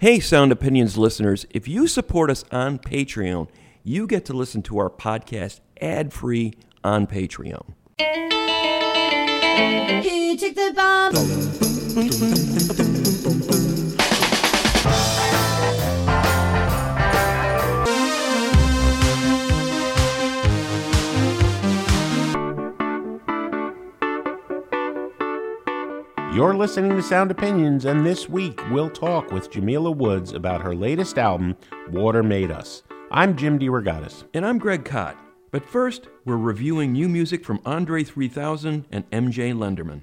Hey, Sound Opinions listeners, if you support us on Patreon, you get to listen to our podcast ad free on Patreon. Who took the bomb? You're listening to Sound Opinions, and this week we'll talk with Jamila Woods about her latest album, Water Made Us. I'm Jim DeRogatis. And I'm Greg Kot. But first, we're reviewing new music from Andre 3000 and MJ Lenderman.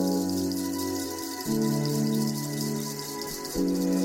Podcast.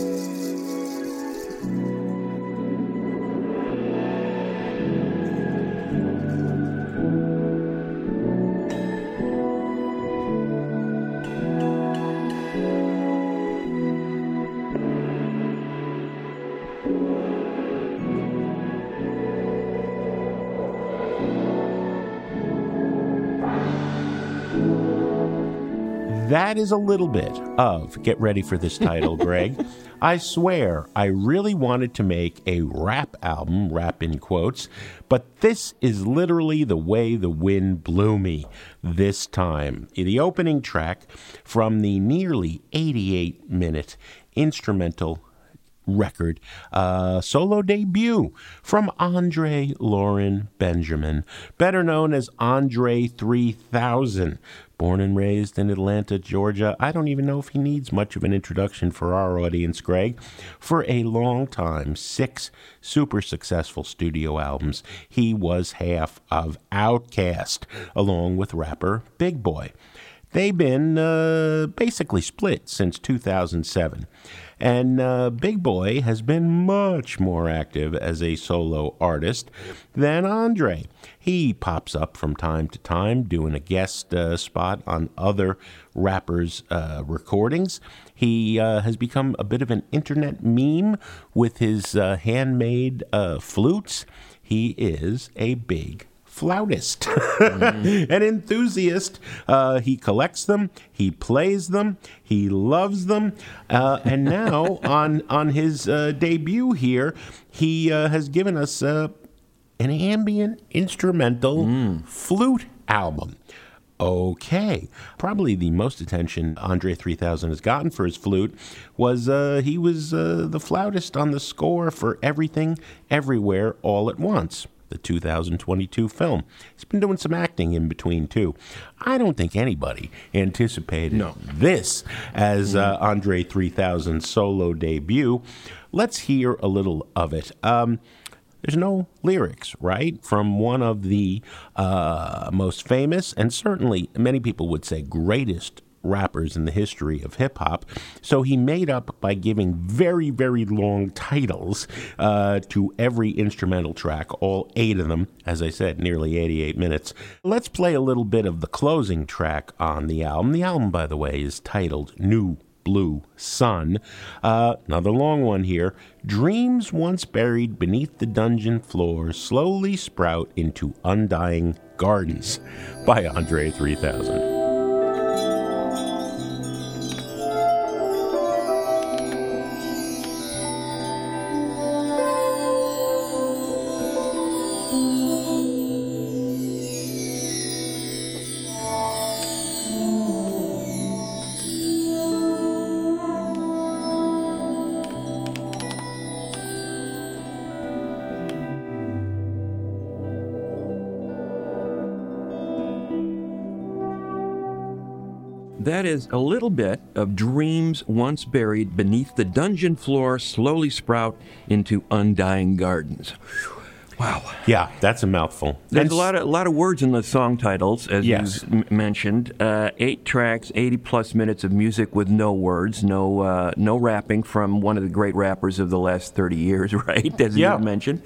That is a little bit of get ready for this title, Greg. I swear I really wanted to make a rap album, rap in quotes, but this is literally the way the wind blew me this time. The opening track from the nearly 88 minute instrumental record uh, solo debut from Andre Lauren Benjamin, better known as Andre 3000. Born and raised in Atlanta, Georgia, I don't even know if he needs much of an introduction for our audience, Greg. For a long time, six super successful studio albums, he was half of Outkast, along with rapper Big Boi. They've been uh, basically split since 2007. And uh, Big Boi has been much more active as a solo artist than Andre. He pops up from time to time doing a guest uh, spot on other rappers' uh, recordings. He uh, has become a bit of an internet meme with his uh, handmade uh, flutes. He is a big flautist, mm. an enthusiast. Uh, he collects them, he plays them, he loves them, uh, and now on on his uh, debut here, he uh, has given us uh, an ambient instrumental mm. flute album. Okay. Probably the most attention Andre 3000 has gotten for his flute was uh, he was uh, the flautist on the score for Everything, Everywhere, All at Once the 2022 film. He's been doing some acting in between, too. I don't think anybody anticipated no. this as uh, Andre 3000's solo debut. Let's hear a little of it. Um, there's no lyrics, right? From one of the uh, most famous and certainly many people would say greatest rappers in the history of hip hop. So he made up by giving very, very long titles uh, to every instrumental track, all eight of them, as I said, nearly 88 minutes. Let's play a little bit of the closing track on the album. The album, by the way, is titled New Blue Sun. Uh, another long one here. Dreams once buried beneath the dungeon floor slowly sprout into undying gardens by Andre 3000. That is a little bit of dreams once buried beneath the dungeon floor slowly sprout into undying gardens. Wow. Yeah, that's a mouthful. There's And a lot of a lot of words in the song titles, as Yes. you m- mentioned. Uh, eight tracks, eighty plus minutes of music with no words, no uh, no rapping from one of the great rappers of the last thirty years, right? As Yeah. you mentioned,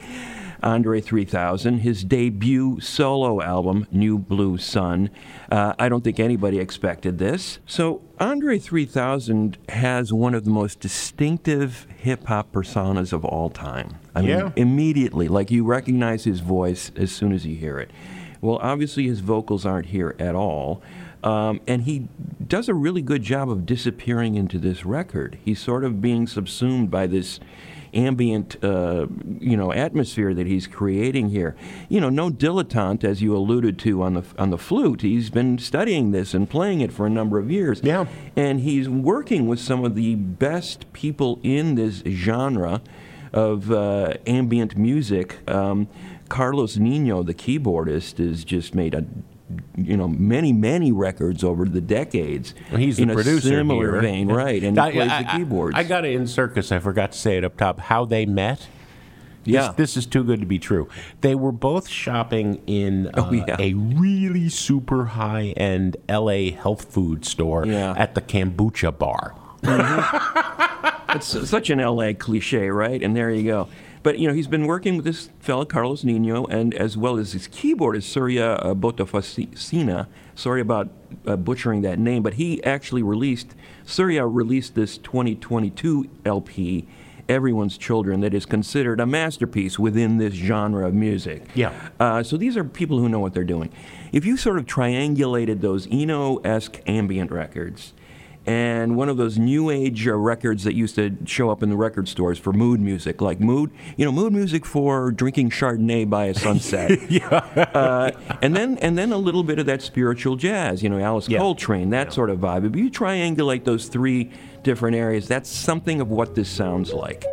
Andre 3000, his debut solo album, New Blue Sun. Uh, I don't think anybody expected this. So Andre 3000 has one of the most distinctive hip hop personas of all time. I mean, immediately, like you recognize his voice as soon as you hear it. Well, obviously his vocals aren't here at all. Um, and he does a really good job of disappearing into this record. He's sort of being subsumed by this ambient, uh, you know, atmosphere that he's creating here. You know, no dilettante, as you alluded to on the on the flute. He's been studying this and playing it for a number of years. Yeah. and he's working with some of the best people in this genre of uh, ambient music. Um, Carlos Nino, the keyboardist, has just made a you know many many records over the decades. Well, he's in the a producer similar here. vein, right? And he I- plays I- the keyboards. I, got it in circus. I forgot to say it up top. How they met. Yeah. this is too good to be true. They were both shopping in uh, Oh, yeah. a really super high end LA health food store Yeah. at the kombucha bar. It's such an LA cliche, right? And there you go. But you know, he's been working with this fellow Carlos Nino, and as well as his keyboardist Surya uh, Botofasina. Sorry about uh, butchering that name, but he actually released Surya released this 2022 LP, Everyone's Children, that is considered a masterpiece within this genre of music. Yeah. Uh, so these are people who know what they're doing. If you sort of triangulated those Eno-esque ambient records and one of those new age uh, records that used to show up in the record stores for mood music, like mood, you know, mood music for drinking Chardonnay by a sunset. yeah. Uh, and then and then a little bit of that spiritual jazz, you know, Alice Yeah. Coltrane, that sort of vibe. If you triangulate those three different areas, that's something of what this sounds like.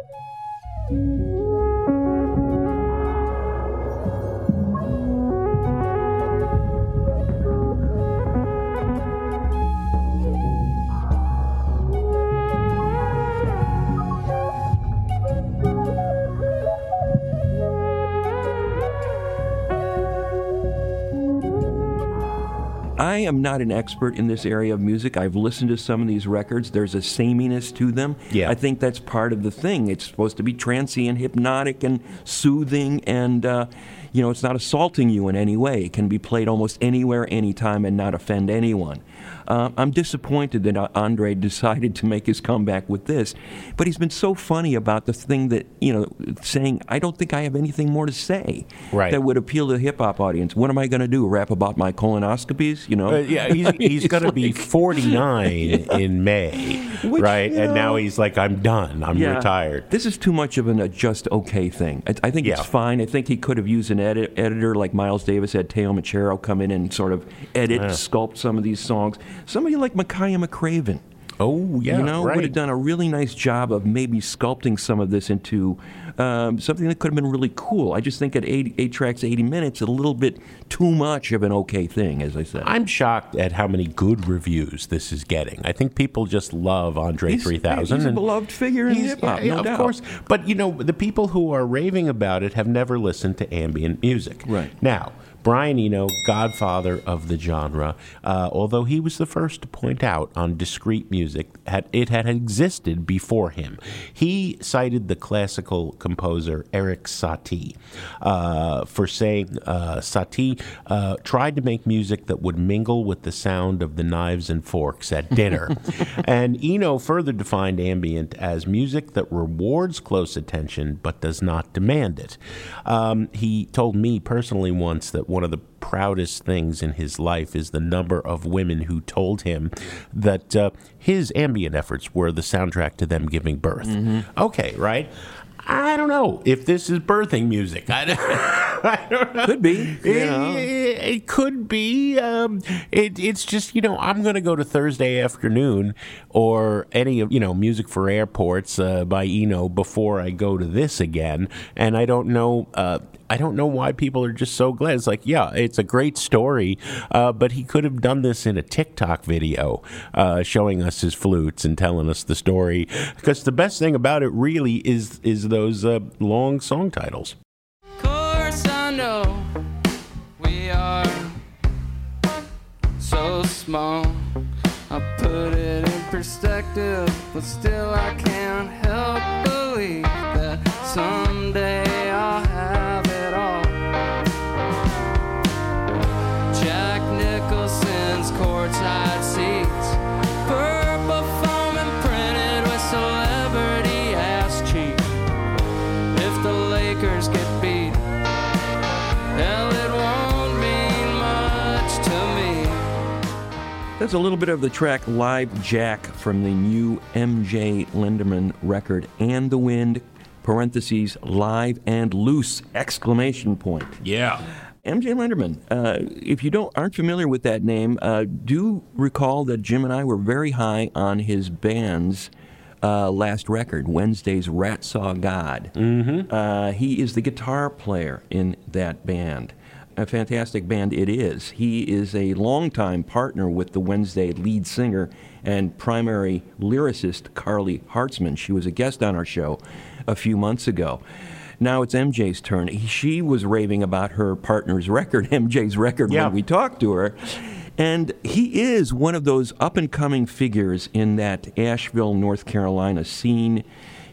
I am not an expert in this area of music. I've listened to some of these records. There's a sameness to them. Yeah. I think that's part of the thing. It's supposed to be trancy and hypnotic and soothing, and uh, you know, it's not assaulting you in any way. It can be played almost anywhere, anytime, and not offend anyone. Uh, I'm disappointed that uh, Andre decided to make his comeback with this, but he's been so funny about the thing that you know, saying, "I don't think I have anything more to say Right. that would appeal to the hip hop audience. What am I going to do? Rap about my colonoscopies? You know? Uh, yeah, he's, I mean, he's it's going to be like- 49 in May, Which, right? you And now he's like, I'm done. I'm Yeah. retired. This is too much of an uh, just okay thing. I, I think Yeah. it's fine. I think he could have used an edit, editor like Miles Davis had Teo Macero come in and sort of edit, sculpt some of these songs. Somebody like Makaya McCraven. Oh, yeah, you know, right. would have done a really nice job of maybe sculpting some of this into um, something that could have been really cool. I just think at eight, eight tracks, 80 minutes, a little bit too much of an okay thing, as I said. I'm shocked at how many good reviews this is getting. I think people just love Andre He's- 3000. he's a beloved figure in hip-hop, yeah, no of doubt. course. But, you know, the people who are raving about it have never listened to ambient music. Right. Now, Brian Eno, godfather of the genre, uh, although he was the first to point out on Discreet music, had, it had existed before him. He cited the classical composer Erik Satie uh, for saying uh, Satie uh, tried to make music that would mingle with the sound of the knives and forks at dinner. and Eno further defined ambient as music that rewards close attention but does not demand it. Um, he told me personally once that one of the proudest things in his life is the number of women who told him that uh, his ambient efforts were the soundtrack to them giving birth. Okay, right? I don't know if this is birthing music. I don't, I don't know. Could be. Know. It, it could be. Um, it, it's just you know I'm going to go to Thursday afternoon or any of you know music for airports uh, by Eno before I go to this again, and I don't know. Uh, I don't know why people are just so glad. It's like, yeah, it's a great story, uh, but he could have done this in a TikTok video, uh, showing us his flutes and telling us the story. Because the best thing about it really is is those uh, long song titles. small. I put it in perspective, but still I can't help believe that someday me. A little bit of the track Live Jack from the new MJ Lenderman record, And the Wind, parentheses, live and loose, exclamation point. Yeah. MJ Lenderman, uh, if you don't aren't familiar with that name, uh, do recall that Jim and I were very high on his band's uh, last record, Wednesday's Rat Saw God. Mm-hmm. Uh, he is the guitar player in that band. A fantastic band it is. He is a longtime partner with the Wednesday lead singer and primary lyricist Karly Hartzman. She was a guest on our show a few months ago. Now it's MJ's turn. She was raving about her partner's record, MJ's record, Yeah. when we talked to her. And he is one of those up and coming figures in that Asheville, North Carolina scene.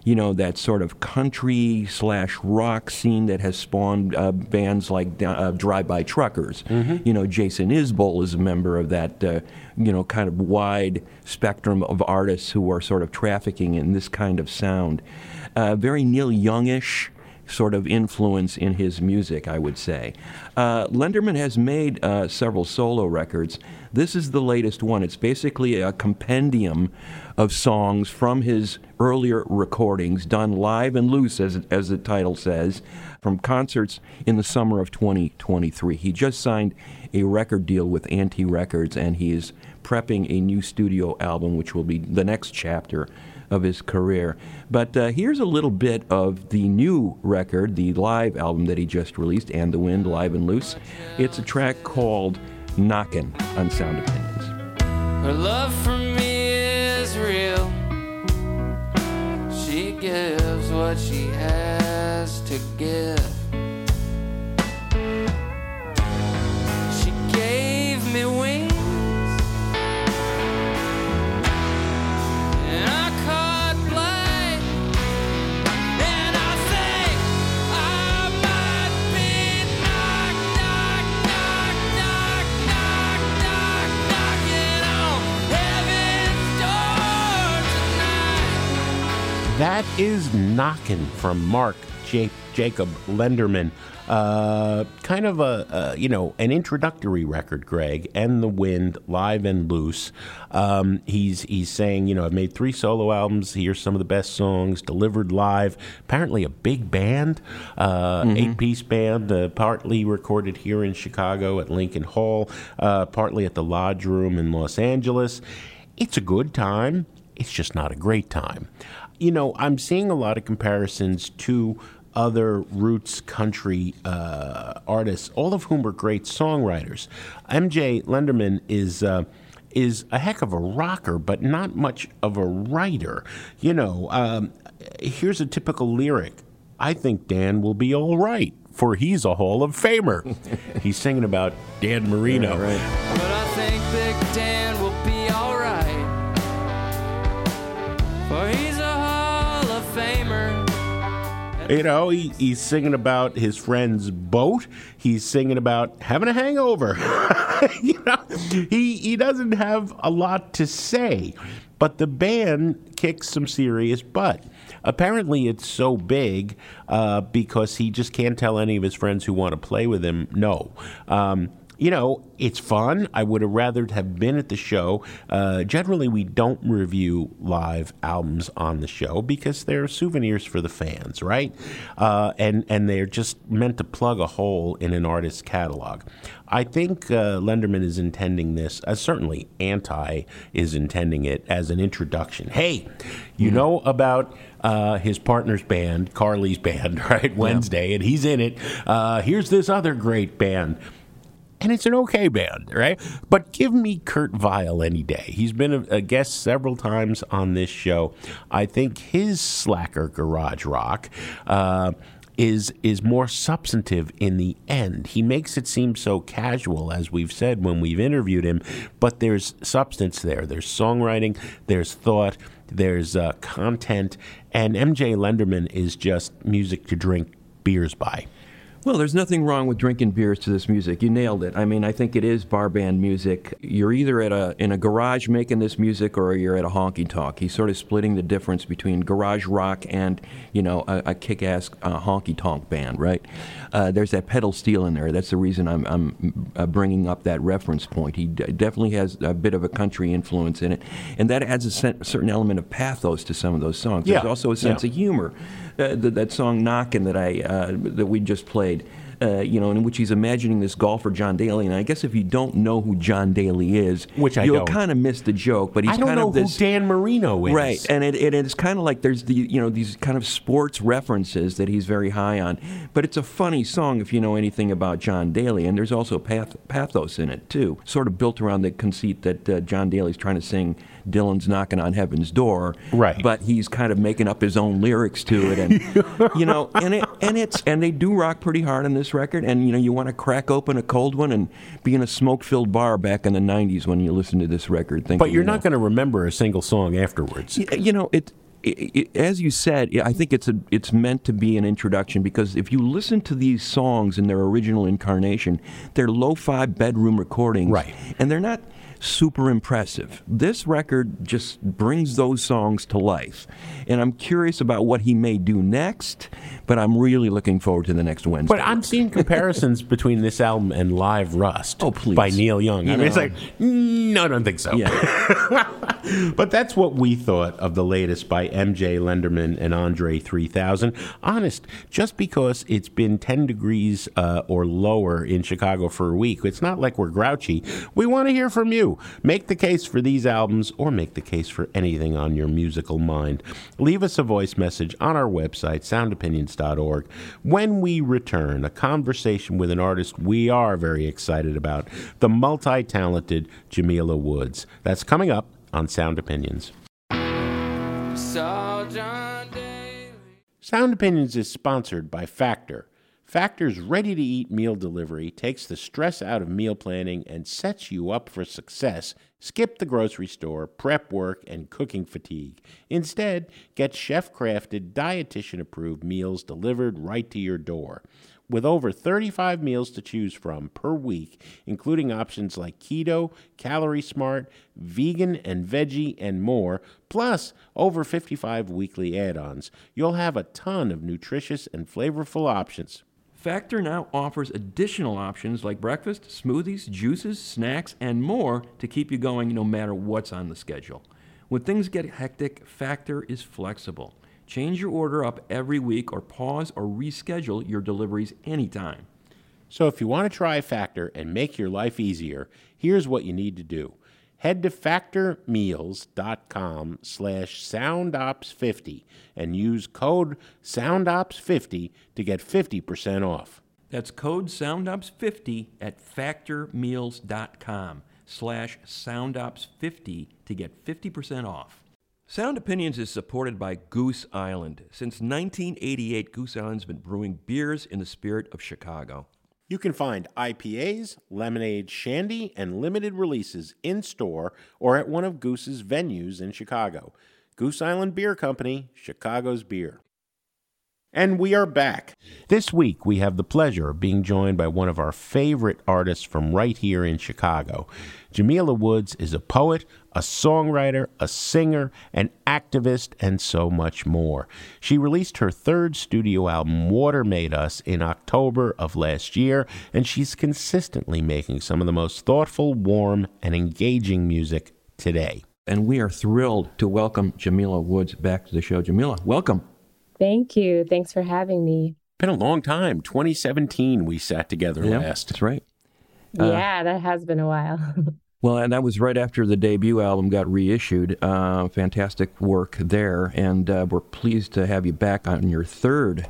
You know, that sort of country slash rock scene that has spawned uh, bands like uh, Drive By Truckers. You know, Jason Isbell is a member of that, uh, you know, kind of wide spectrum of artists who are sort of trafficking in this kind of sound. Uh, very Neil Youngish sort of influence in his music, I would say. Uh, Lenderman has made uh, several solo records. This is the latest one. It's basically a compendium of songs from his earlier recordings, done live and loose, as, as the title says, from concerts in the summer of 2023. He just signed a record deal with Anti Records, and he is prepping a new studio album, which will be the next chapter of his career. But uh, here's a little bit of the new record, the live album that he just released, And the Wind, Live and Loose. It's a track called Knockin' on Sound Opinions. Her love for me is real. She gives what she has to give. That is knocking from Mark J- Jacob Lenderman. Uh, kind of a, uh, you know, an introductory record, Greg, and the Wind, live and loose. Um, he's he's saying, you know, I've made three solo albums. Here's some of the best songs delivered live. Apparently, a big band, uh, eight-piece band, uh, partly recorded here in Chicago at Lincoln Hall, uh, partly at the Lodge Room in Los Angeles. It's a good time. It's just not a great time. You know, I'm seeing a lot of comparisons to other roots country uh, artists, all of whom are great songwriters. MJ Lenderman is. Uh, is a heck of a rocker, but not much of a writer. You know, um, here's a typical lyric I think Dan will be all right, for he's a Hall of Famer. he's singing about Dan Marino. But I You know, he, he's singing about his friend's boat. He's singing about having a hangover. you know, he he doesn't have a lot to say, but the band kicks some serious butt. Apparently, it's so big uh, because he just can't tell any of his friends who want to play with him no. Um, you know, it's fun. I would have rather have been at the show. Uh, generally, we don't review live albums on the show because they're souvenirs for the fans, right? Uh, and and they're just meant to plug a hole in an artist's catalog. I think uh, Lenderman is intending this, uh, certainly Anti is intending it as an introduction. Hey, you Mm-hmm. know about uh, his partner's band, Karly's band, right? Wednesday, and he's in it. Uh, here's this other great band. And it's an okay band, right? But give me Kurt Vile any day. He's been a, a guest several times on this show. I think his slacker garage rock uh, is is more substantive in the end. He makes it seem so casual, as we've said when we've interviewed him, but there's substance there. There's songwriting, there's thought, there's uh, content, and MJ Lenderman is just music to drink beers by. Well, there's nothing wrong with drinking beers to this music. You nailed it. I mean, I think it is bar band music. You're either at a in a garage making this music, or you're at a honky tonk. He's sort of splitting the difference between garage rock and you know a, a kick-ass uh, honky tonk band, right? Uh, there's that pedal steel in there. That's the reason I'm, I'm uh, bringing up that reference point. He d- definitely has a bit of a country influence in it, and that adds a cer- certain element of pathos to some of those songs. Yeah. There's also a sense Yeah. of humor. Uh, th- that song "Knockin'" that I uh, that we just played, uh, you know, in which he's imagining this golfer John Daly. And I guess if you don't know who John Daly is, Which I you'll kind of miss the joke. But he's I don't kind know of this. who Dan Marino is. Right, and it, it is kind of like there's the you know these kind of sports references that he's very high on, but it's a funny song if you know anything about John Daly, and there's also path, pathos in it too, sort of built around the conceit that uh, John Daly's trying to sing Dylan's knocking on heaven's door, Right. But he's kind of making up his own lyrics to it, and you know, and it and it's and they do rock pretty hard on this record, and you know you want to crack open a cold one and be in a smoke-filled bar back in the '90s when you listen to this record, thinking, But you're you know, not going to remember a single song afterwards. Y- you know it, it, it- as you said i think it's a it's meant to be an introduction because if you listen to these songs in their original incarnation they're lo-fi bedroom recordings Right. and they're not super impressive this record just brings those songs to life and i'm curious about what he may do next but i'm really looking forward to the next wednesday But I'm seeing comparisons between this album and Live Rust Oh, please. by Neil Young. I You mean, it's like, no, I don't think so. yeah But that's what we thought of the latest by MJ Lenderman and Andre 3000. Honest, just because it's been 10 degrees uh, or lower in Chicago for a week, it's not like we're grouchy. We want to hear from you. Make the case for these albums or make the case for anything on your musical mind. Leave us a voice message on our website, soundopinions.org. When we return, a conversation with an artist we are very excited about, the multi talented Jamila Woods. That's coming up on Sound Opinions. Saw John Daly. Sound Opinions is sponsored by Factor. Factor's ready to eat meal delivery takes the stress out of meal planning and sets you up for success. Skip the grocery store, prep work, and cooking fatigue. Instead, get chef crafted, dietitian approved meals delivered right to your door. With over 35 meals to choose from per week, including options like keto, calorie smart, vegan and veggie, and more, plus over 55 weekly add ons, you'll have a ton of nutritious and flavorful options. Factor now offers additional options like breakfast, smoothies, juices, snacks, and more to keep you going no matter what's on the schedule. When things get hectic, Factor is flexible. Change your order up every week or pause or reschedule your deliveries anytime. So if you want to try Factor and make your life easier, here's what you need to do. Head to factormeals.com slash soundops50 and use code soundops50 to get 50% off. That's code SoundOps50 at factormeals.com slash SoundOps50 to get 50% off. Sound Opinions is supported by Goose Island. Since 1988, Goose Island's been brewing beers in the spirit of Chicago. You can find IPAs, lemonade, shandy, and limited releases in store or at one of Goose's venues in Chicago. Goose Island Beer Company, Chicago's beer. And we are back. This week, we have the pleasure of being joined by one of our favorite artists from right here in Chicago. Jamila Woods is a poet, a songwriter, a singer, an activist, and so much more. She released her third studio album, Water Made Us, in October of last year, and she's consistently making some of the most thoughtful, warm, and engaging music today. And we are thrilled to welcome Jamila Woods back to the show. Jamila, welcome. Thank you. Thanks for having me. Been a long time. 2017 we sat together Yeah, last. That's right. Uh, yeah, that has been a while. Well, and that was right after the debut album got reissued. Uh, fantastic work there, and uh, we're pleased to have you back on your third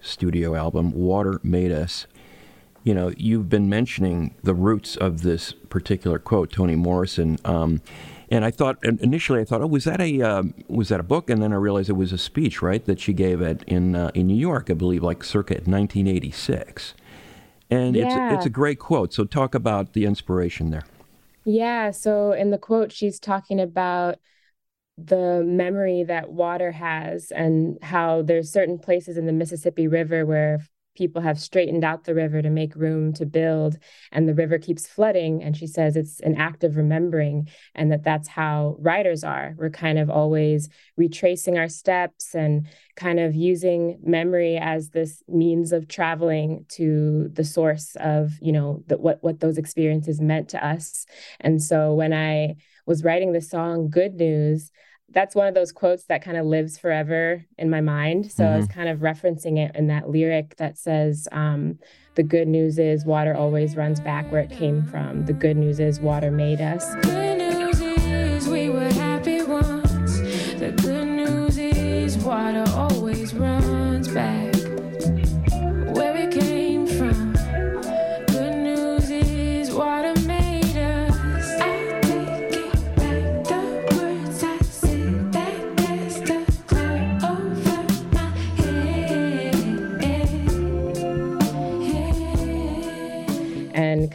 studio album, Water Made Us. You know, you've been mentioning the roots of this particular quote, Toni Morrison, um, and I thought initially I thought, oh, was that a um, was that a book? And then I realized it was a speech, right, that she gave at in uh, in New York, I believe, like circa 1986. And it's it's a great quote. So talk about the inspiration there. Yeah, so in the quote, she's talking about the memory that water has and how there's certain places in the Mississippi River where people have straightened out the river to make room to build and the river keeps flooding and she says it's an act of remembering and that that's how writers are. We're kind of always retracing our steps and kind of using memory as this means of traveling to the source of you know the, what what those experiences meant to us. And so when i was writing the song good news that's one of those quotes that kind of lives forever in my mind. So I was kind of referencing it in that lyric that says, um, The good news is water always runs back where it came from. The good news is water made us.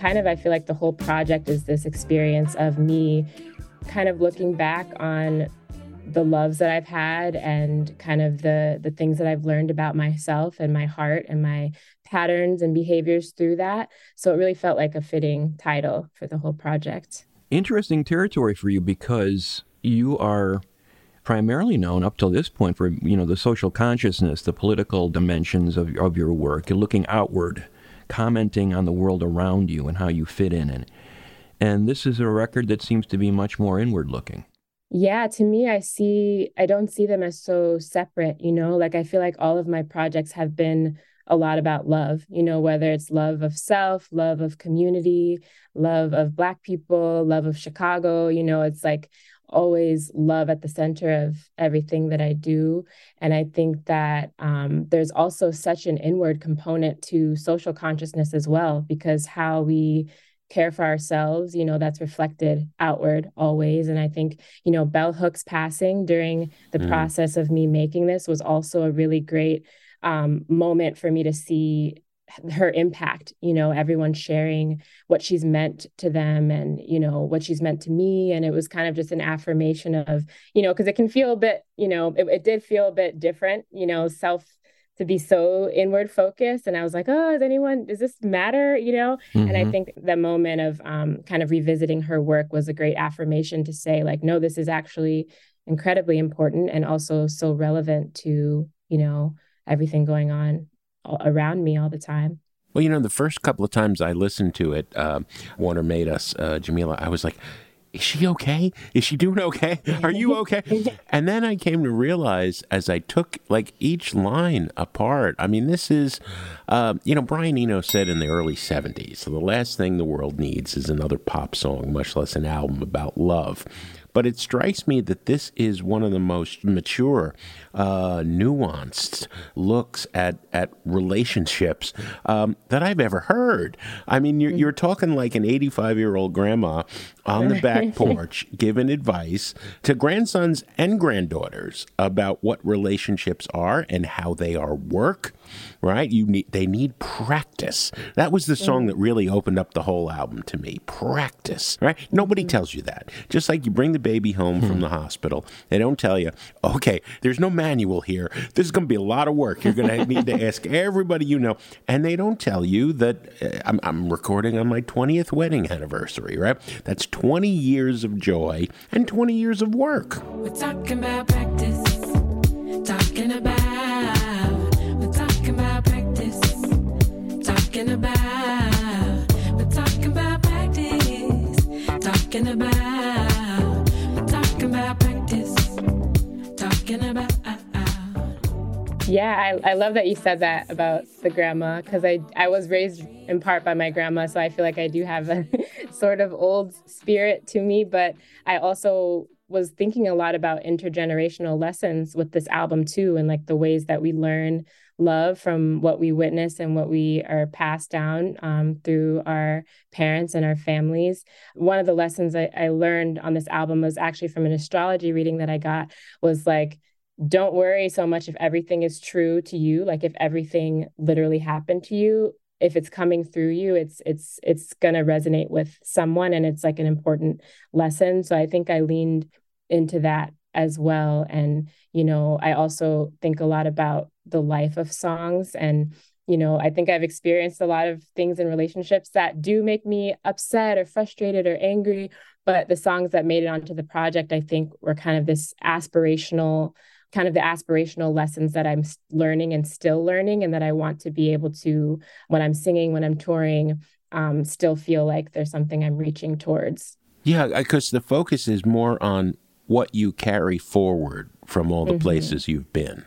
Kind of, I feel like the whole project is this experience of me kind of looking back on the loves that I've had and kind of the the things that I've learned about myself and my heart and my patterns and behaviors through that. So it really felt like a fitting title for the whole project. interesting territory for you because you are primarily known up till this point for you know the social consciousness, the political dimensions of of your work. You're looking outward, commenting on the world around you and how you fit in it. And this is a record that seems to be much more inward looking. Yeah, to me, I see, I don't see them as so separate, you know, like I feel like all of my projects have been a lot about love, you know, whether it's love of self, love of community, love of Black people, love of Chicago, you know, it's like always love at the center of everything that I do. And I think that um, there's also such an inward component to social consciousness as well, because how we care for ourselves, you know, that's reflected outward always. And I think, you know, Bell Hook's passing during the Mm. process of me making this was also a really great um, moment for me to see her impact, you know, everyone sharing what she's meant to them and, you know, what she's meant to me. And it was kind of just an affirmation of, you know, because it can feel a bit, you know, it, it did feel a bit different, you know, self to be so inward focused and i was like oh does anyone does this matter you know and i Mhm. think the moment of um, kind of revisiting her work was a great affirmation to say like no this is actually incredibly important and also so relevant to you know everything going on around me all the time Well, you know, the first couple of times I listened to it, uh, Water made us, uh, Jamila, I was like, is she okay? Is she doing okay? Are you okay? and then I came to realize as I took like each line apart, I mean, this is, uh, you know, Brian Eno said in the early 70s, the last thing the world needs is another pop song, much less an album about love. But it strikes me that this is one of the most mature, uh, nuanced looks at, at relationships um, that I've ever heard. I mean, you're, you're talking like an 85 year old grandma on the back porch giving advice to grandsons and granddaughters about what relationships are and how they are work. Right? You need they need practice. That was the song that really opened up the whole album to me. Practice. Right? Nobody tells you that. Just like you bring the baby home from the hospital. They don't tell you, okay, there's no manual here. This is going to be a lot of work. You're going to need to ask everybody you know. And they don't tell you that uh, I'm, I'm recording on my 20th wedding anniversary, right? That's 20 years of joy and 20 years of work. We're talking about practice. Talking about. We're talking about practice. Talking about. We're talking about practice. Talking about. Uh, uh. Yeah, I, I love that you said that about the grandma because I, I was raised in part by my grandma, so I feel like I do have a sort of old spirit to me. But I also was thinking a lot about intergenerational lessons with this album too, and like the ways that we learn love from what we witness and what we are passed down um, through our parents and our families. One of the lessons I, I learned on this album was actually from an astrology reading that I got was like don't worry so much if everything is true to you like if everything literally happened to you if it's coming through you it's it's it's going to resonate with someone and it's like an important lesson so i think i leaned into that as well. And you know i also think a lot about the life of songs. And you know i think i've experienced a lot of things in relationships that do make me upset or frustrated or angry. But the songs that made it onto the project i think were kind of this aspirational kind of the aspirational lessons that I'm learning and still learning, and that I want to be able to, when I'm singing, when I'm touring, um, still feel like there's something I'm reaching towards. Yeah, because the focus is more on what you carry forward from all the mm-hmm. places you've been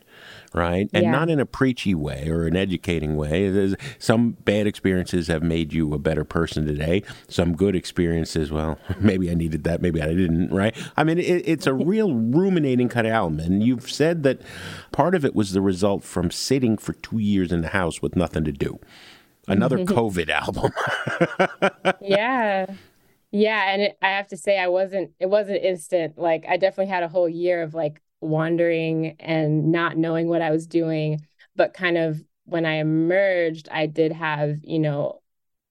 right? And yeah. not in a preachy way or an educating way. There's, some bad experiences have made you a better person today. Some good experiences, well, maybe I needed that, maybe I didn't, right? I mean, it, it's a real ruminating kind of album. And you've said that part of it was the result from sitting for two years in the house with nothing to do. Another COVID album. yeah. Yeah, and it, I have to say I wasn't it wasn't instant. Like I definitely had a whole year of like wandering and not knowing what I was doing. But kind of when I emerged, I did have, you know,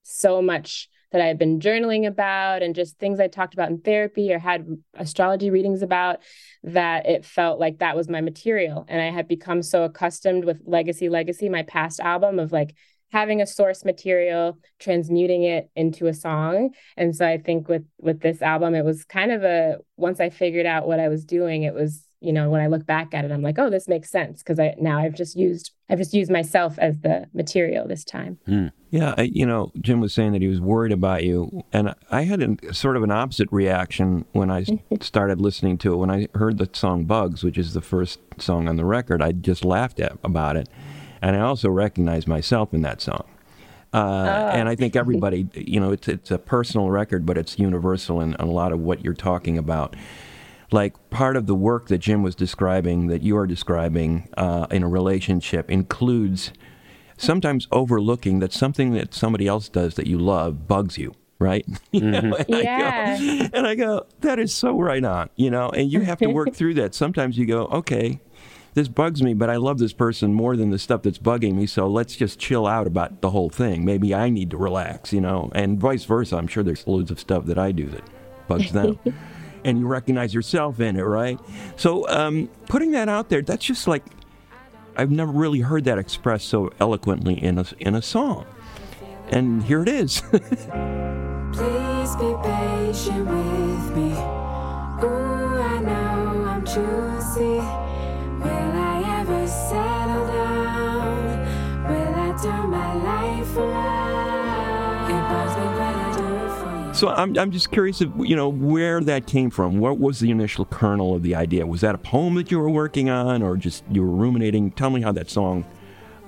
so much that I had been journaling about and just things I talked about in therapy or had astrology readings about that it felt like that was my material. And I had become so accustomed with Legacy Legacy, my past album of like having a source material, transmuting it into a song. And so I think with with this album, it was kind of a once I figured out what I was doing, it was you know when i look back at it i'm like oh this makes sense because i now i've just used i've just used myself as the material this time mm. yeah I, you know jim was saying that he was worried about you and i had a, sort of an opposite reaction when i started listening to it when i heard the song bugs which is the first song on the record i just laughed at about it and i also recognize myself in that song uh, oh. And I think everybody, you know, it's it's a personal record, but it's universal in, in a lot of what you're talking about like part of the work that Jim was describing, that you are describing uh, in a relationship, includes sometimes overlooking that something that somebody else does that you love bugs you. Right? Mm-hmm. and yeah. I go, and I go, that is so right on, you know, and you have to work through that. Sometimes you go, okay, this bugs me, but I love this person more than the stuff that's bugging me. So let's just chill out about the whole thing. Maybe I need to relax, you know, and vice versa. I'm sure there's loads of stuff that I do that bugs them. and you recognize yourself in it, right? So um, putting that out there, that's just like I've never really heard that expressed so eloquently in a in a song, and here it is. Please be patient with me. Ooh, I know I'm choosy. So I'm, I'm just curious, if, you know, where that came from. What was the initial kernel of the idea? Was that a poem that you were working on, or just you were ruminating? Tell me how that song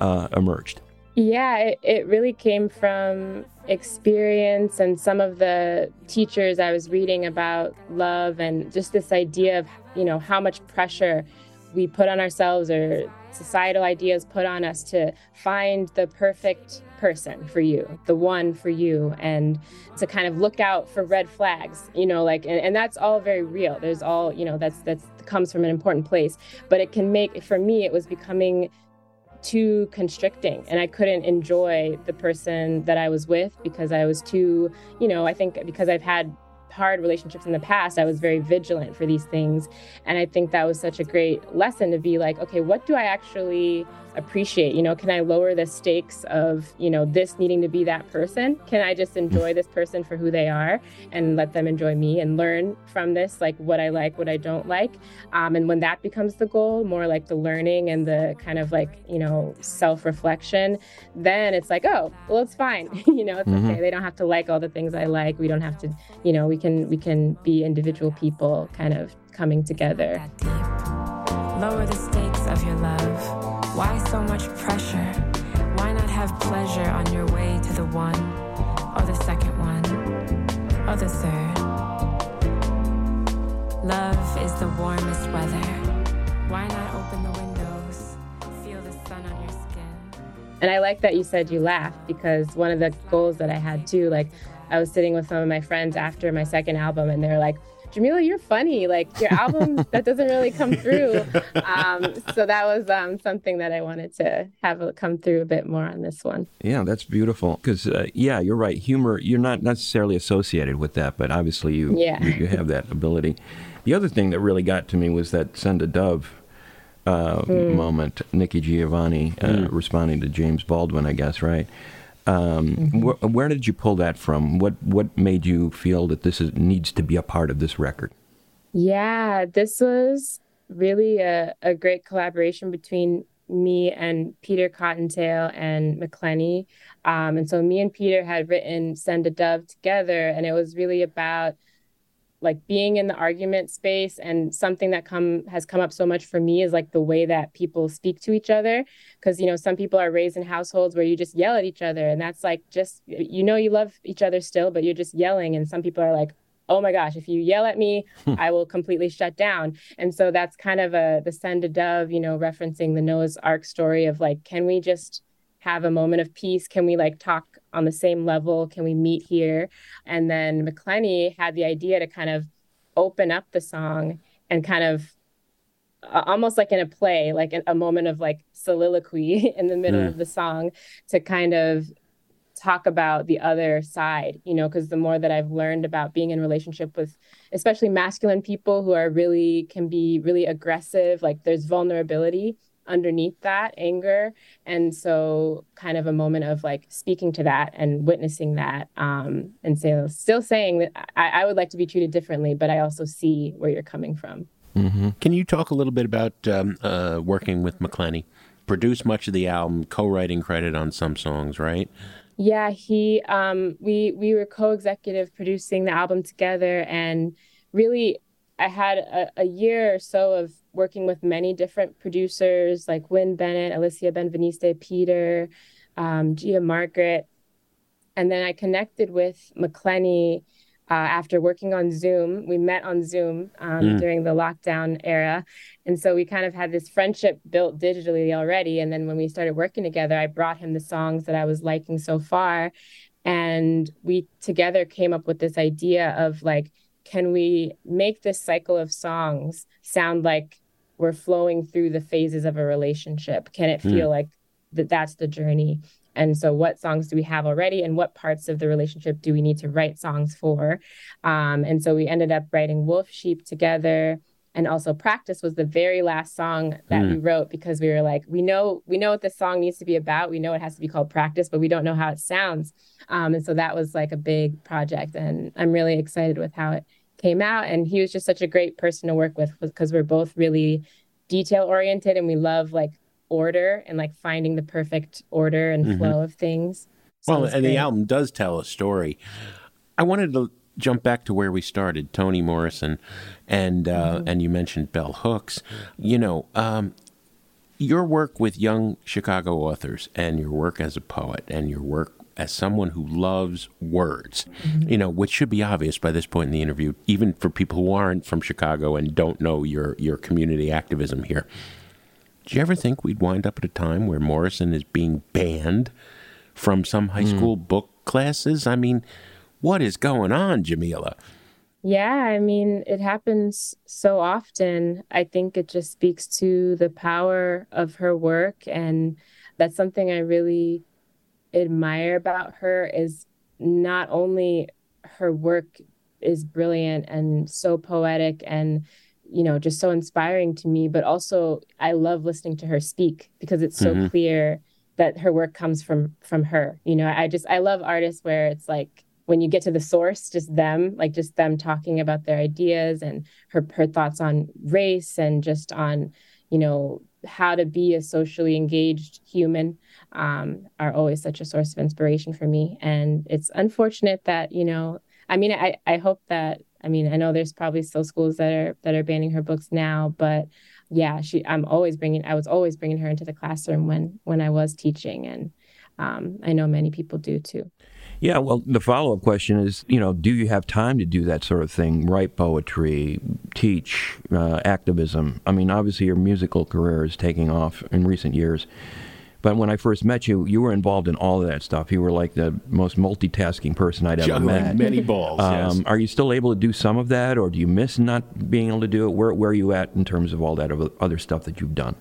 uh, emerged. Yeah, it, it really came from experience and some of the teachers I was reading about love and just this idea of, you know, how much pressure we put on ourselves or societal ideas put on us to find the perfect person for you, the one for you, and to kind of look out for red flags, you know, like, and, and that's all very real. There's all, you know, that's, that's comes from an important place, but it can make, for me, it was becoming too constricting and I couldn't enjoy the person that I was with because I was too, you know, I think because I've had hard relationships in the past, I was very vigilant for these things. And I think that was such a great lesson to be like, okay, what do I actually appreciate? You know, can I lower the stakes of, you know, this needing to be that person? Can I just enjoy this person for who they are and let them enjoy me and learn from this, like what I like, what I don't like? Um, and when that becomes the goal, more like the learning and the kind of like, you know, self reflection, then it's like, oh, well, it's fine. you know, it's mm-hmm. okay. They don't have to like all the things I like. We don't have to, you know, we can we can be individual people kind of coming together. Lower the stakes of your love. Why so much pressure? Why not have pleasure on your way to the one, or the second one, or the third? Love is the warmest weather. Why not open the windows? Feel the sun on your skin. And I like that you said you laughed because one of the goals that I had too, like I was sitting with some of my friends after my second album and they're like, Jamila, you're funny. Like your album that doesn't really come through. Um, so that was um, something that I wanted to have come through a bit more on this one. Yeah, that's beautiful. Because uh, yeah, you're right. Humor, you're not necessarily associated with that, but obviously you yeah. you, you, have that ability. The other thing that really got to me was that send a dove. Uh, mm. moment, Nikki Giovanni uh, mm. responding to James Baldwin, I guess, right? Um, mm-hmm. wh- where did you pull that from? What what made you feel that this is, needs to be a part of this record? Yeah, this was really a, a great collaboration between me and Peter CottonTale and McClenney. Um, and so me and Peter had written Send a Dove together, and it was really about like being in the argument space and something that come has come up so much for me is like the way that people speak to each other because you know some people are raised in households where you just yell at each other and that's like just you know you love each other still but you're just yelling and some people are like oh my gosh if you yell at me hmm. i will completely shut down and so that's kind of a the send a dove you know referencing the noah's ark story of like can we just have a moment of peace? Can we like talk on the same level? Can we meet here? And then McClenney had the idea to kind of open up the song and kind of uh, almost like in a play, like a, a, moment of like soliloquy in the middle mm. of the song to kind of talk about the other side, you know, because the more that I've learned about being in relationship with especially masculine people who are really can be really aggressive, like there's vulnerability underneath that anger. And so kind of a moment of like speaking to that and witnessing that um, and say, still saying that I, I, would like to be treated differently but i also see where you're coming from. Mm-hmm. can you talk a little bit about um, uh, working with McClenney? Produced much of the album co-writing credit on some songs right? Yeah he um, we we were co-executive producing the album together and really I had a, a, year or so of working with many different producers like Wynne Bennett, Alicia Benveniste, Peter, um, Gia Margaret. And then I connected with McClenney uh, after working on Zoom. We met on Zoom um, mm. during the lockdown era. And so we kind of had this friendship built digitally already. And then when we started working together, I brought him the songs that I was liking so far. And we together came up with this idea of like, can we make this cycle of songs sound like we're flowing through the phases of a relationship? Can it feel mm. like that that's the journey? And so, what songs do we have already, and what parts of the relationship do we need to write songs for? Um, and so, we ended up writing Wolf Sheep together and also practice was the very last song that mm. we wrote because we were like we know we know what this song needs to be about we know it has to be called practice but we don't know how it sounds um, and so that was like a big project and i'm really excited with how it came out and he was just such a great person to work with because we're both really detail oriented and we love like order and like finding the perfect order and mm-hmm. flow of things so well and great. the album does tell a story i wanted to jump back to where we started toni morrison and uh, mm-hmm. and you mentioned bell hooks you know um, your work with young chicago authors and your work as a poet and your work as someone who loves words, mm-hmm. you know, which should be obvious by this point in the interview, even for people who aren't from Chicago and don't know your, your community activism here. Do you ever think we'd wind up at a time where Morrison is being banned from some high mm. school book classes? I mean, what is going on, Jamila? Yeah, I mean, it happens so often. I think it just speaks to the power of her work. And that's something I really admire about her is not only her work is brilliant and so poetic and you know just so inspiring to me but also i love listening to her speak because it's so Mhm. clear that her work comes from from her you know i just i love artists where it's like when you get to the source just them like just them talking about their ideas and her her thoughts on race and just on you know how to be a socially engaged human um, are always such a source of inspiration for me and it's unfortunate that you know i mean i i hope that i mean i know there's probably still schools that are that are banning her books now but yeah she i'm always bringing i was always bringing her into the classroom when when i was teaching and um, i know many people do too Yeah, well, the follow up question is, you know, do you have time to do that sort of thing? Write poetry, teach, uh, activism. I mean, obviously, your musical career is taking off in recent years. But when I first met you, you were involved in all of that stuff. You were like the most multitasking person I'd ever Juggling met. many balls, yes. Um, Are you still able to do some of that, or do you miss not being able to do it? Where, where are you at in terms of all that other- other stuff that you've done?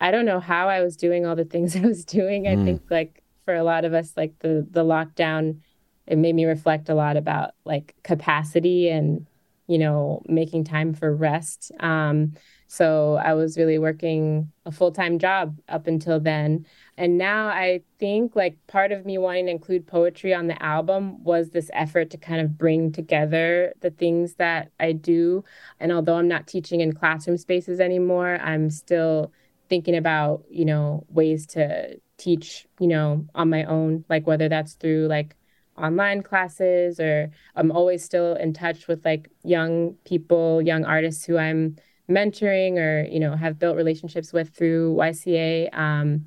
I don't know how I was doing all the things I was doing. I Mm. think like for a lot of us, like the the lockdown, it made me reflect a lot about like capacity and you know making time for rest. Um, so I was really working a full time job up until then, and now I think like part of me wanting to include poetry on the album was this effort to kind of bring together the things that I do. And although I'm not teaching in classroom spaces anymore, I'm still thinking about you know ways to teach you know on my own like whether that's through like online classes or i'm always still in touch with like young people young artists who i'm mentoring or you know have built relationships with through yca um,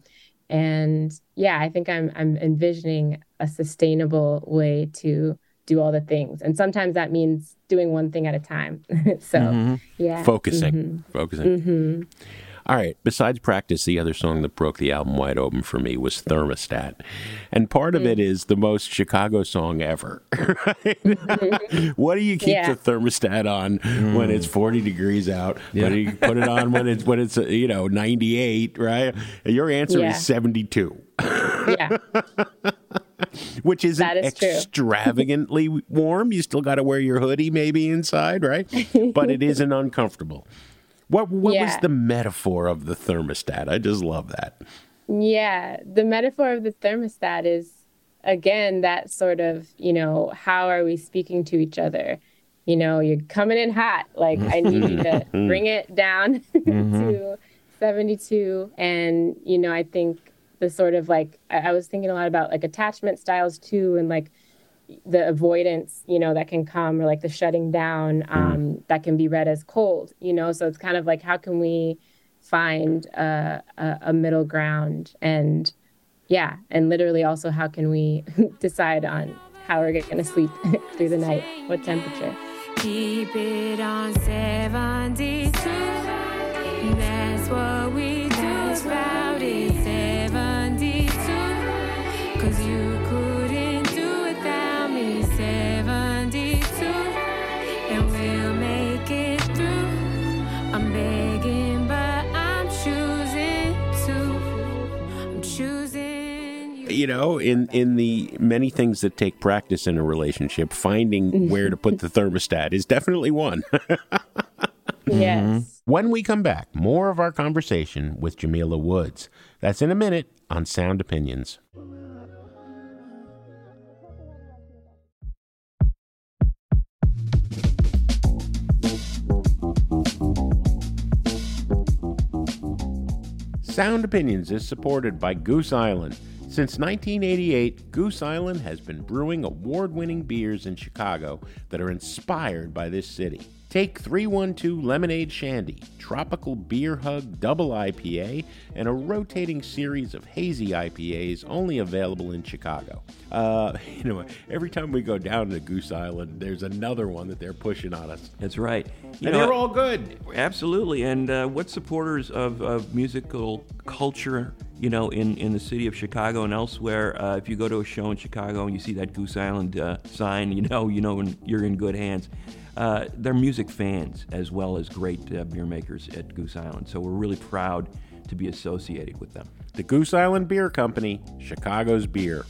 and yeah i think i'm i'm envisioning a sustainable way to do all the things and sometimes that means doing one thing at a time so Mhm. yeah Focusing. Mhm. Focusing. Mhm. All right. Besides practice, the other song that broke the album wide open for me was Thermostat. And part of it mm. is the most Chicago song ever. right? Mm-hmm. what do you keep Yeah. the thermostat on when it's mm. 40 degrees out? Yeah. What do you put it on when it's when it's uh, you know 98, right? And your answer Yeah. is 72. yeah Which isn't That is extravagantly warm. You still got to wear your hoodie maybe inside, right? But it isn't uncomfortable. What what was the metaphor of the thermostat? I just love that. Yeah, the metaphor of the thermostat is again that sort of, you know, how are we speaking to each other? You know, you're coming in hot. Like I need you to bring it down mm-hmm. to 72 and you know, I think the sort of like I, I was thinking a lot about like attachment styles too and like the avoidance, you know, that can come or like the shutting down um, that can be read as cold, you know. So it's kind of like how can we find a, a, a middle ground and yeah, and literally also how can we decide on how we're going to sleep through the night, what temperature. Keep it on 72. That's what we do you. You know, in in the many things that take practice in a relationship, finding mm-hmm. where to put the thermostat is definitely one. Yes. Mm-hmm. when we come back, more of our conversation with Jamila Woods. That's in a minute on Sound Opinions. Sound Opinions is supported by Goose Island. Since 1988, Goose Island has been brewing award winning beers in Chicago that are inspired by this city. Take 312 Lemonade Shandy, Tropical Beer Hug Double IPA, and a rotating series of hazy IPAs only available in Chicago. Uh, you know, every time we go down to Goose Island, there's another one that they're pushing on us. That's right. You and know, they're all good. Absolutely. And uh, what supporters of, of musical culture, you know, in, in the city of Chicago and elsewhere, uh, if you go to a show in Chicago and you see that Goose Island uh, sign, you know, you know you're in good hands. Uh, they're music fans as well as great uh, beer makers at Goose Island. So we're really proud to be associated with them. The Goose Island Beer Company, Chicago's beer.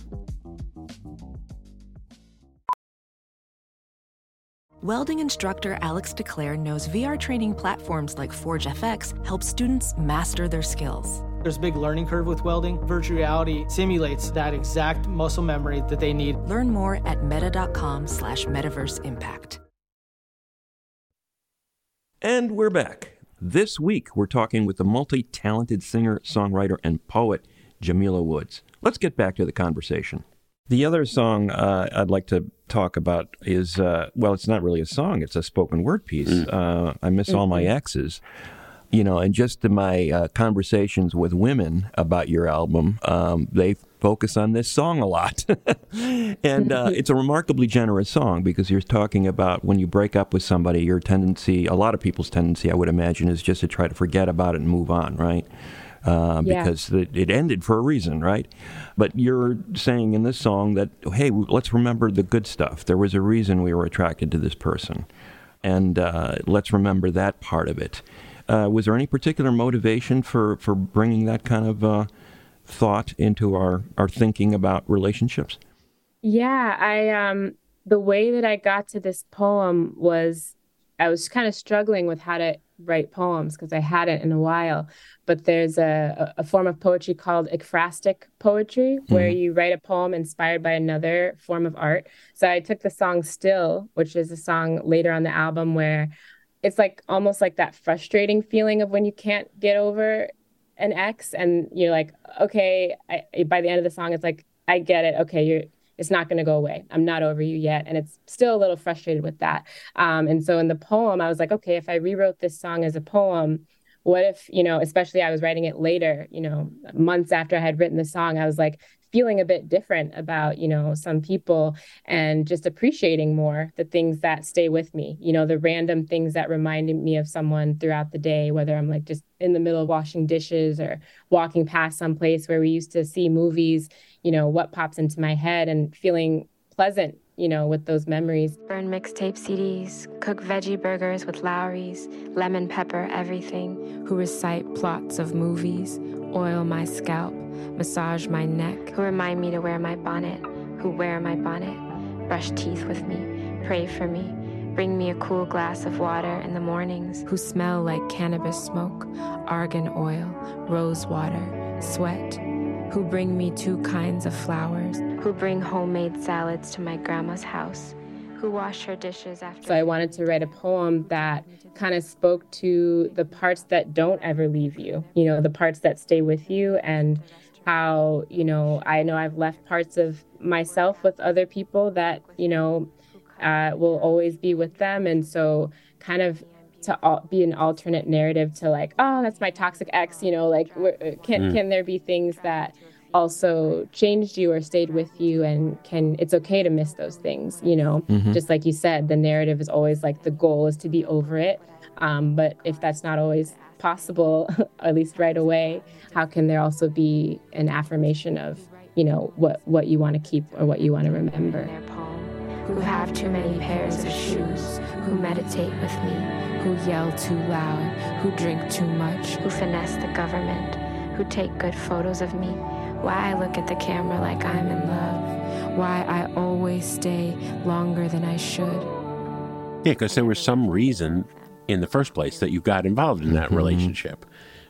Welding instructor Alex DeClaire knows VR training platforms like Forge FX help students master their skills. There's a big learning curve with welding. Virtual reality simulates that exact muscle memory that they need. Learn more at meta.com slash metaverse impact. And we're back. This week, we're talking with the multi talented singer, songwriter, and poet, Jamila Woods. Let's get back to the conversation. The other song uh, I'd like to talk about is uh, well, it's not really a song, it's a spoken word piece. Uh, I Miss All My Exes. You know, and just in my uh, conversations with women about your album, um, they focus on this song a lot. and uh, it's a remarkably generous song because you're talking about when you break up with somebody, your tendency, a lot of people's tendency, I would imagine, is just to try to forget about it and move on, right? Uh, Yeah. because it, it ended for a reason, right? But you're saying in this song that, hey, let's remember the good stuff. There was a reason we were attracted to this person. And uh, let's remember that part of it. Uh, was there any particular motivation for, for bringing that kind of uh, thought into our, our thinking about relationships? Yeah, I um the way that I got to this poem was I was kind of struggling with how to write poems because I hadn't in a while. But there's a, a a form of poetry called ekphrastic poetry where you write a poem inspired by another form of art. So I took the song Still, which is a song later on the album where it's like almost like that frustrating feeling of when you can't get over an ex and you're like okay I, by the end of the song it's like i get it. Okay you're it's not going to go away. I'm not over you yet. And it's still a little frustrated with that. Um, and so in the poem i was like okay if i rewrote this song as a poem what if you know especially i was writing it later you know months after i had written the song i was like feeling a bit different about you know some people and just appreciating more the things that stay with me you know the random things that reminded me of someone throughout the day whether i'm like just in the middle of washing dishes or walking past some place where we used to see movies you know what pops into my head and feeling pleasant you know with those memories. Burn mixtape CDs, cook veggie burgers with Lawry's, lemon pepper everything, who recite plots of movies, oil my scalp, massage my neck, who remind me to wear my bonnet, who wear my bonnet, brush teeth with me, pray for me, bring me a cool glass of water in the mornings, who smell like cannabis smoke, argan oil, rose water, sweat, who bring me two kinds of flowers, who bring homemade salads to my grandma's house, who wash her dishes after. So I wanted to write a poem that kind of spoke to the parts that don't ever leave you, you know, the parts that stay with you and how, you know, I know I've left parts of myself with other people that, you know, uh, will always be with them. And so kind of to al- be an alternate narrative to like, oh, that's my toxic ex, you know, like can, Mm. can there be things that also changed you or stayed with you and can it's okay to miss those things you know Mhm. just like you said the narrative is always like the goal is to be over it um, but if that's not always possible at least right away how can there also be an affirmation of you know what what you want to keep or what you want to remember who have too many pairs of shoes, who meditate with me, who yell too loud, who drink too much, who finesse the government, who take good photos of me, why I look at the camera like I'm in love, why I always stay longer than I should. Yeah, because there was some reason in the first place that you got involved in that mm-hmm. relationship.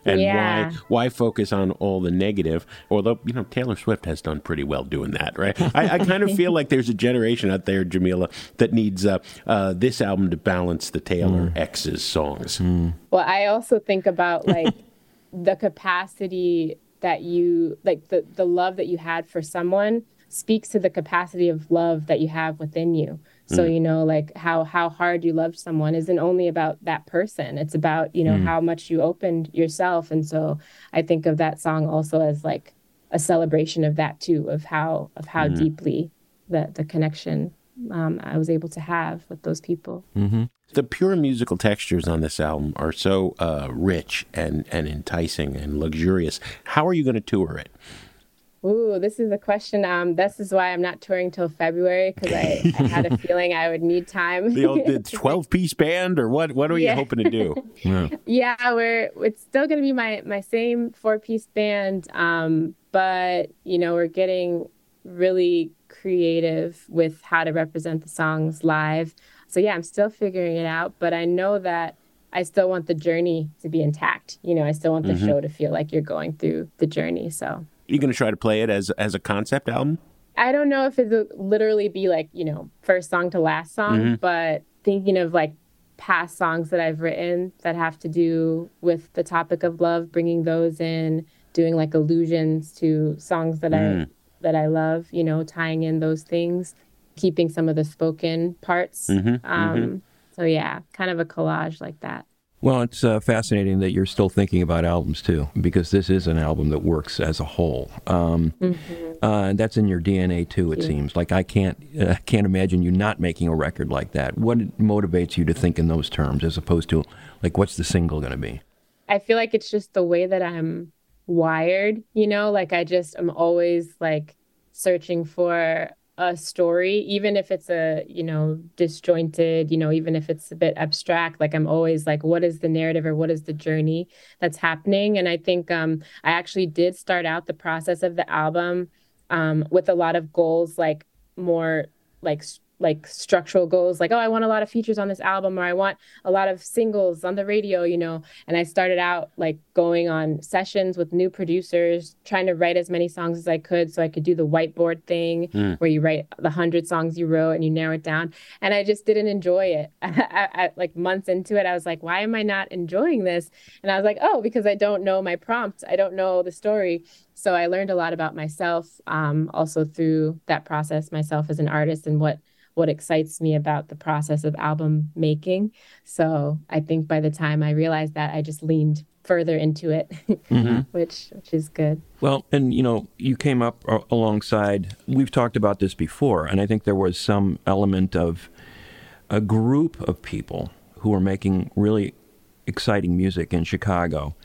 And Yeah. why why focus on all the negative? Although, you know, Taylor Swift has done pretty well doing that, right? I, I kind of feel like there's a generation out there, Jamila, that needs uh, uh, this album to balance the Taylor X's songs. Well, I also think about like the capacity that you like the the love that you had for someone speaks to the capacity of love that you have within you. So Mm. you know like how how hard you loved someone isn't only about that person. It's about, you know, Mm. how much you opened yourself and so I think of that song also as like a celebration of that too of how of how Mm. deeply the the connection um, I was able to have with those people. Mm-hmm. The pure musical textures on this album are so uh, rich and, and enticing and luxurious. How are you going to tour it? Ooh, this is a question. Um, this is why I'm not touring till February because I, I had a feeling I would need time. The old the 12 piece band, or what? What are you Yeah. hoping to do? yeah, we're it's still gonna be my my same four piece band, um, but you know we're getting really creative with how to represent the songs live. So yeah, I'm still figuring it out, but I know that I still want the journey to be intact. You know, I still want the Mhm. show to feel like you're going through the journey. So you going to try to play it as as a concept album? I don't know if it'll literally be like, you know, first song to last song, Mhm. but thinking of like past songs that I've written that have to do with the topic of love, bringing those in, doing like allusions to songs that I Mm. that I love, you know, tying in those things, keeping some of the spoken parts. Mhm, Um, mhm. So yeah, kind of a collage like that. Well, it's uh, fascinating that you're still thinking about albums too, because this is an album that works as a whole. Um, uh, that's in your DNA too. It Yeah. seems like I can't uh, can't imagine you not making a record like that. What motivates you to think in those terms, as opposed to like, what's the single going to be? I feel like it's just the way that I'm wired, you know, like I just am always like searching for a story, even if it's a, you know, disjointed, you know, even if it's a bit abstract, like I'm always like, what is the narrative or what is the journey that's happening? And I think um I actually did start out the process of the album um with a lot of goals like more like like structural goals like oh i want a lot of features on this album or i want a lot of singles on the radio you know? And i started out like going on sessions with new producers trying to write as many songs as i could so i could do the whiteboard thing Mm. where you write the 100 songs you wrote and you narrow it down. And i just didn't enjoy it. I, I, like months into it i was like why am i not enjoying this? And i was like oh because i don't know my prompt. I don't know the story. So i learned a lot about myself um, also through that process myself as an artist and what what excites me about the process of album making so i think by the time i realized that i just leaned further into it Mhm. which which is good Well, and you know, you came up alongside. We've talked about this before, and I think there was some element of a group of people who were making really exciting music in Chicago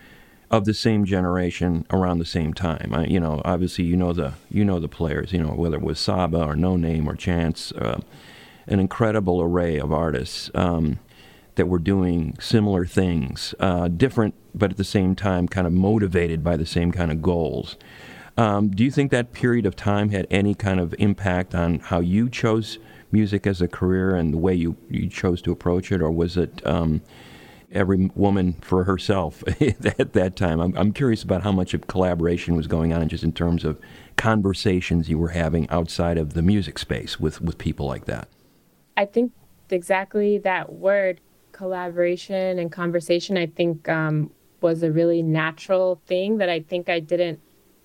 of the same generation around the same time. I, you know, obviously, you know the you know the players. You know whether it was Saba or Noname or Chance, uh, an incredible array of artists. Um, that were doing similar things, uh, different, but at the same time, kind of motivated by the same kind of goals. Um, do you think that period of time had any kind of impact on how you chose music as a career and the way you, you chose to approach it, or was it um, every woman for herself at that time? I'm, I'm curious about how much of collaboration was going on, just in terms of conversations you were having outside of the music space with, with people like that. I think exactly that word collaboration and conversation I think um, was a really natural thing that I think I didn't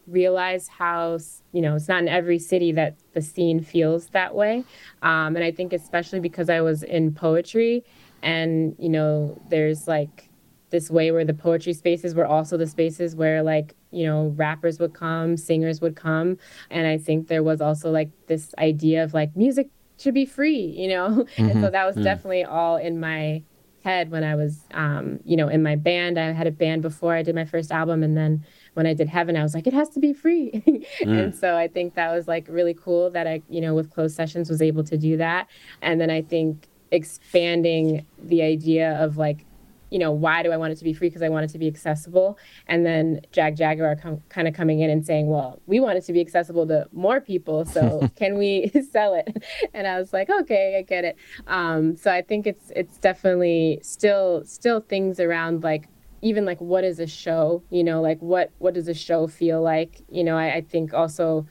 realize how you know it's not in every city that the scene feels that way um, and I think especially because I was in poetry and you know there's like this way where the poetry spaces were also the spaces where like you know rappers would come singers would come and i think there was also like this idea of like music should be free you know and so Mhm. that was Mm. definitely all in my head when i was um you know in my band i had a band before i did my first album and then when i did heaven i was like it has to be free and Mm. so i think that was like really cool that i you know with closed sessions was able to do that and then i think expanding the idea of like you know, why do I want it to be free? Because I want it to be accessible. And then Jagjaguwar com- kind of coming in and saying, well, we want it to be accessible to more people. So can we sell it? And I was like, okay, I get it. Um, so I think it's it's definitely still still things around like even like what is a show? You know, like what what does a show feel like? You know, I, I think also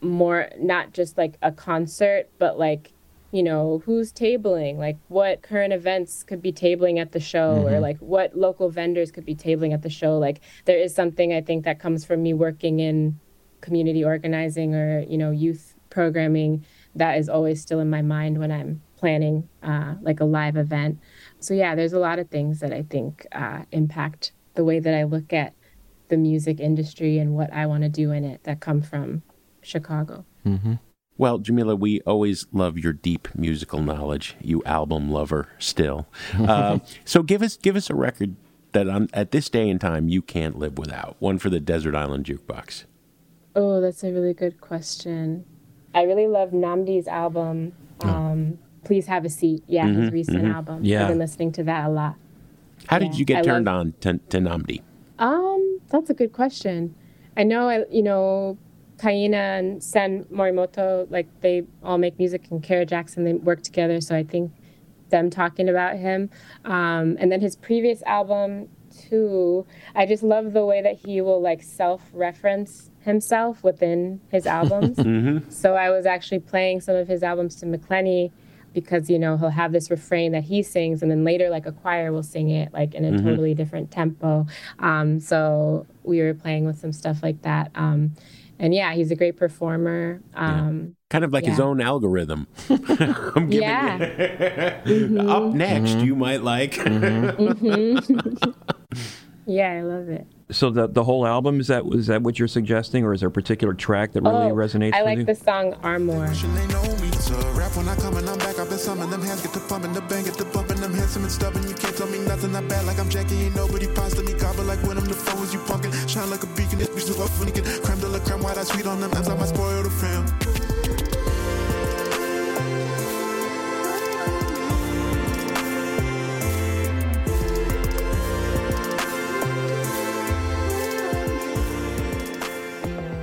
more not just like a concert, but like you know who's tabling? Like what current events could be tabling at the show? Or Mhm. like what local vendors could be tabling at the show? Like there is something i think that comes from me working in community organizing or you know youth programming that is always still in my mind when i'm planning uh, like a live event. So yeah there's a lot of things that i think uh, impact the way that i look at the music industry and what i want to do in it that come from chicago. Mm-hmm. Well, Jamila, we always love your deep musical knowledge. You album lover, still. Uh, so give us give us a record that on, at this day and time you can't live without. One for the Desert Island Jukebox. Oh, that's a really good question. I really love Nnamdi's album. Um, Please have a seat. Yeah, his Mhm, recent mhm. album. Yeah. I've been listening to that a lot. How Yeah, did you get I turned love- on to, to Namdi? Um, that's a good question. I know, I you know, Kaina and Sen Morimoto, like they all make music, and Kara Jackson, they work together. So I think them talking about him. Um, and then his previous album too, I just love the way that he will like self-reference himself within his albums. Mhm. So I was actually playing some of his albums to McClenney because you know he'll have this refrain that he sings and then later like a choir will sing it like in a Mhm. totally different tempo um, so we were playing with some stuff like that um, and yeah he's a great performer um, Kind of like his own algorithm. I'm giving Yeah. you. Up next, Mhm. you might like. Mhm. yeah i love it So the the whole album is that is that what you're suggesting, or is there a particular track that really oh, resonates i with like you? the song armor So rap when I come and I'm back, I've been summoning them hands, get the pumping, the bang, get the bumping, them handsome and stubborn. You can't tell me nothing, not bad like I'm Jackie, ain't nobody pasta me gobble like when I'm the phone, you punkin', shine like a beacon, this bitch too up when get creme de la creme, white I sweet on them, ends I might spoil the fam.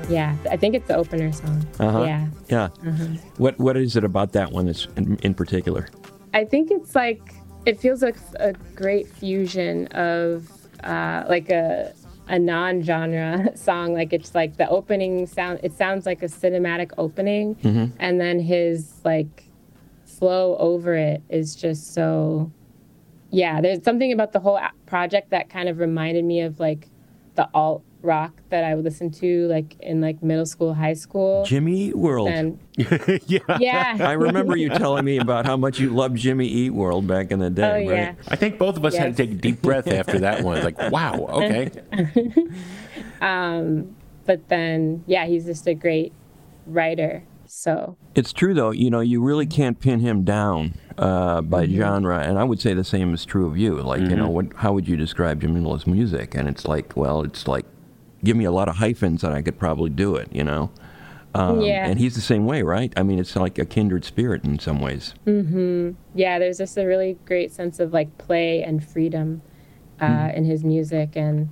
yeah i think it's the opener song Uh-huh. yeah Yeah. Mhm. What what is it about that one that's in, in particular? I think it's like it feels like a great fusion of uh, like a a non-genre song. Like it's like the opening sound. It sounds like a cinematic opening, Mhm. and then his like flow over it is just so. Yeah, there's something about the whole project that kind of reminded me of like the alt rock that I would listen to like in like middle school, high school. Jimmy Eat World. And yeah. Yeah. I remember you telling me about how much you loved Jimmy Eat World back in the day. Oh, right? yeah. I think both of us had to take a deep breath after that one. Like, wow, okay. um, but then, yeah, he's just a great writer. So, It's true though. You know, you really can't pin him down uh, by Mm-hmm. genre, and I would say the same is true of you. Like, you know, Mhm. what? How would you describe Jimmy Miller's music? And it's like, well, it's like, give me a lot of hyphens, and I could probably do it. You know. Um, Yeah. And he's the same way, right? I mean, it's like a kindred spirit in some ways. Mm-hmm. yeah, there's just a really great sense of like play and freedom uh, in his music. And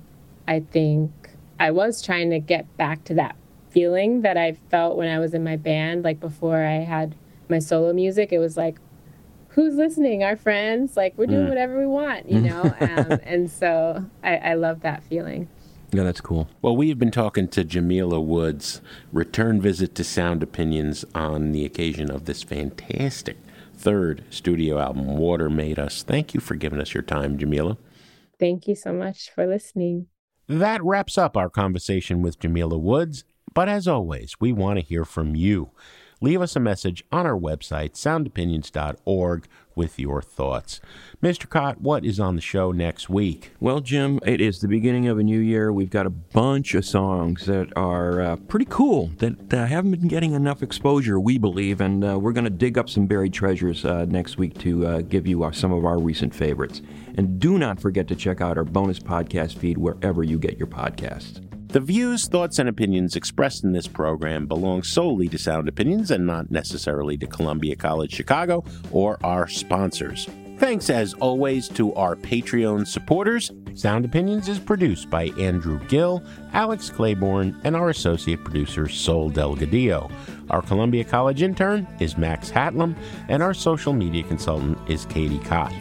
I think I was trying to get back to that feeling that I felt when I was in my band, like before I had my solo music. It was like, who's listening? Our friends. Like, we're doing Mm. whatever we want, you know? um, and so I, I love that feeling. Yeah, that's cool. Well, we have been talking to Jamila Woods, return visit to Sound Opinions on the occasion of this fantastic third studio album, Water Made Us. Thank you for giving us your time, Jamila. Thank you so much for listening. That wraps up our conversation with Jamila Woods. But as always, we want to hear from you. Leave us a message on our website, soundopinions.org, with your thoughts. Mr. Kot, what is on the show next week? Well, Jim, it is the beginning of a new year. We've got a bunch of songs that are uh, pretty cool that uh, haven't been getting enough exposure, we believe, and uh, we're going to dig up some buried treasures uh, next week to uh, give you uh, some of our recent favorites. And do not forget to check out our bonus podcast feed wherever you get your podcasts. The views, thoughts, and opinions expressed in this program belong solely to Sound Opinions and not necessarily to Columbia College Chicago or our sponsors. Thanks, as always, to our Patreon supporters. Sound Opinions is produced by Andrew Gill, Alex Claiborne, and our associate producer, Sol Delgadillo. Our Columbia College intern is Max Hatlam, and our social media consultant is Katie Cott.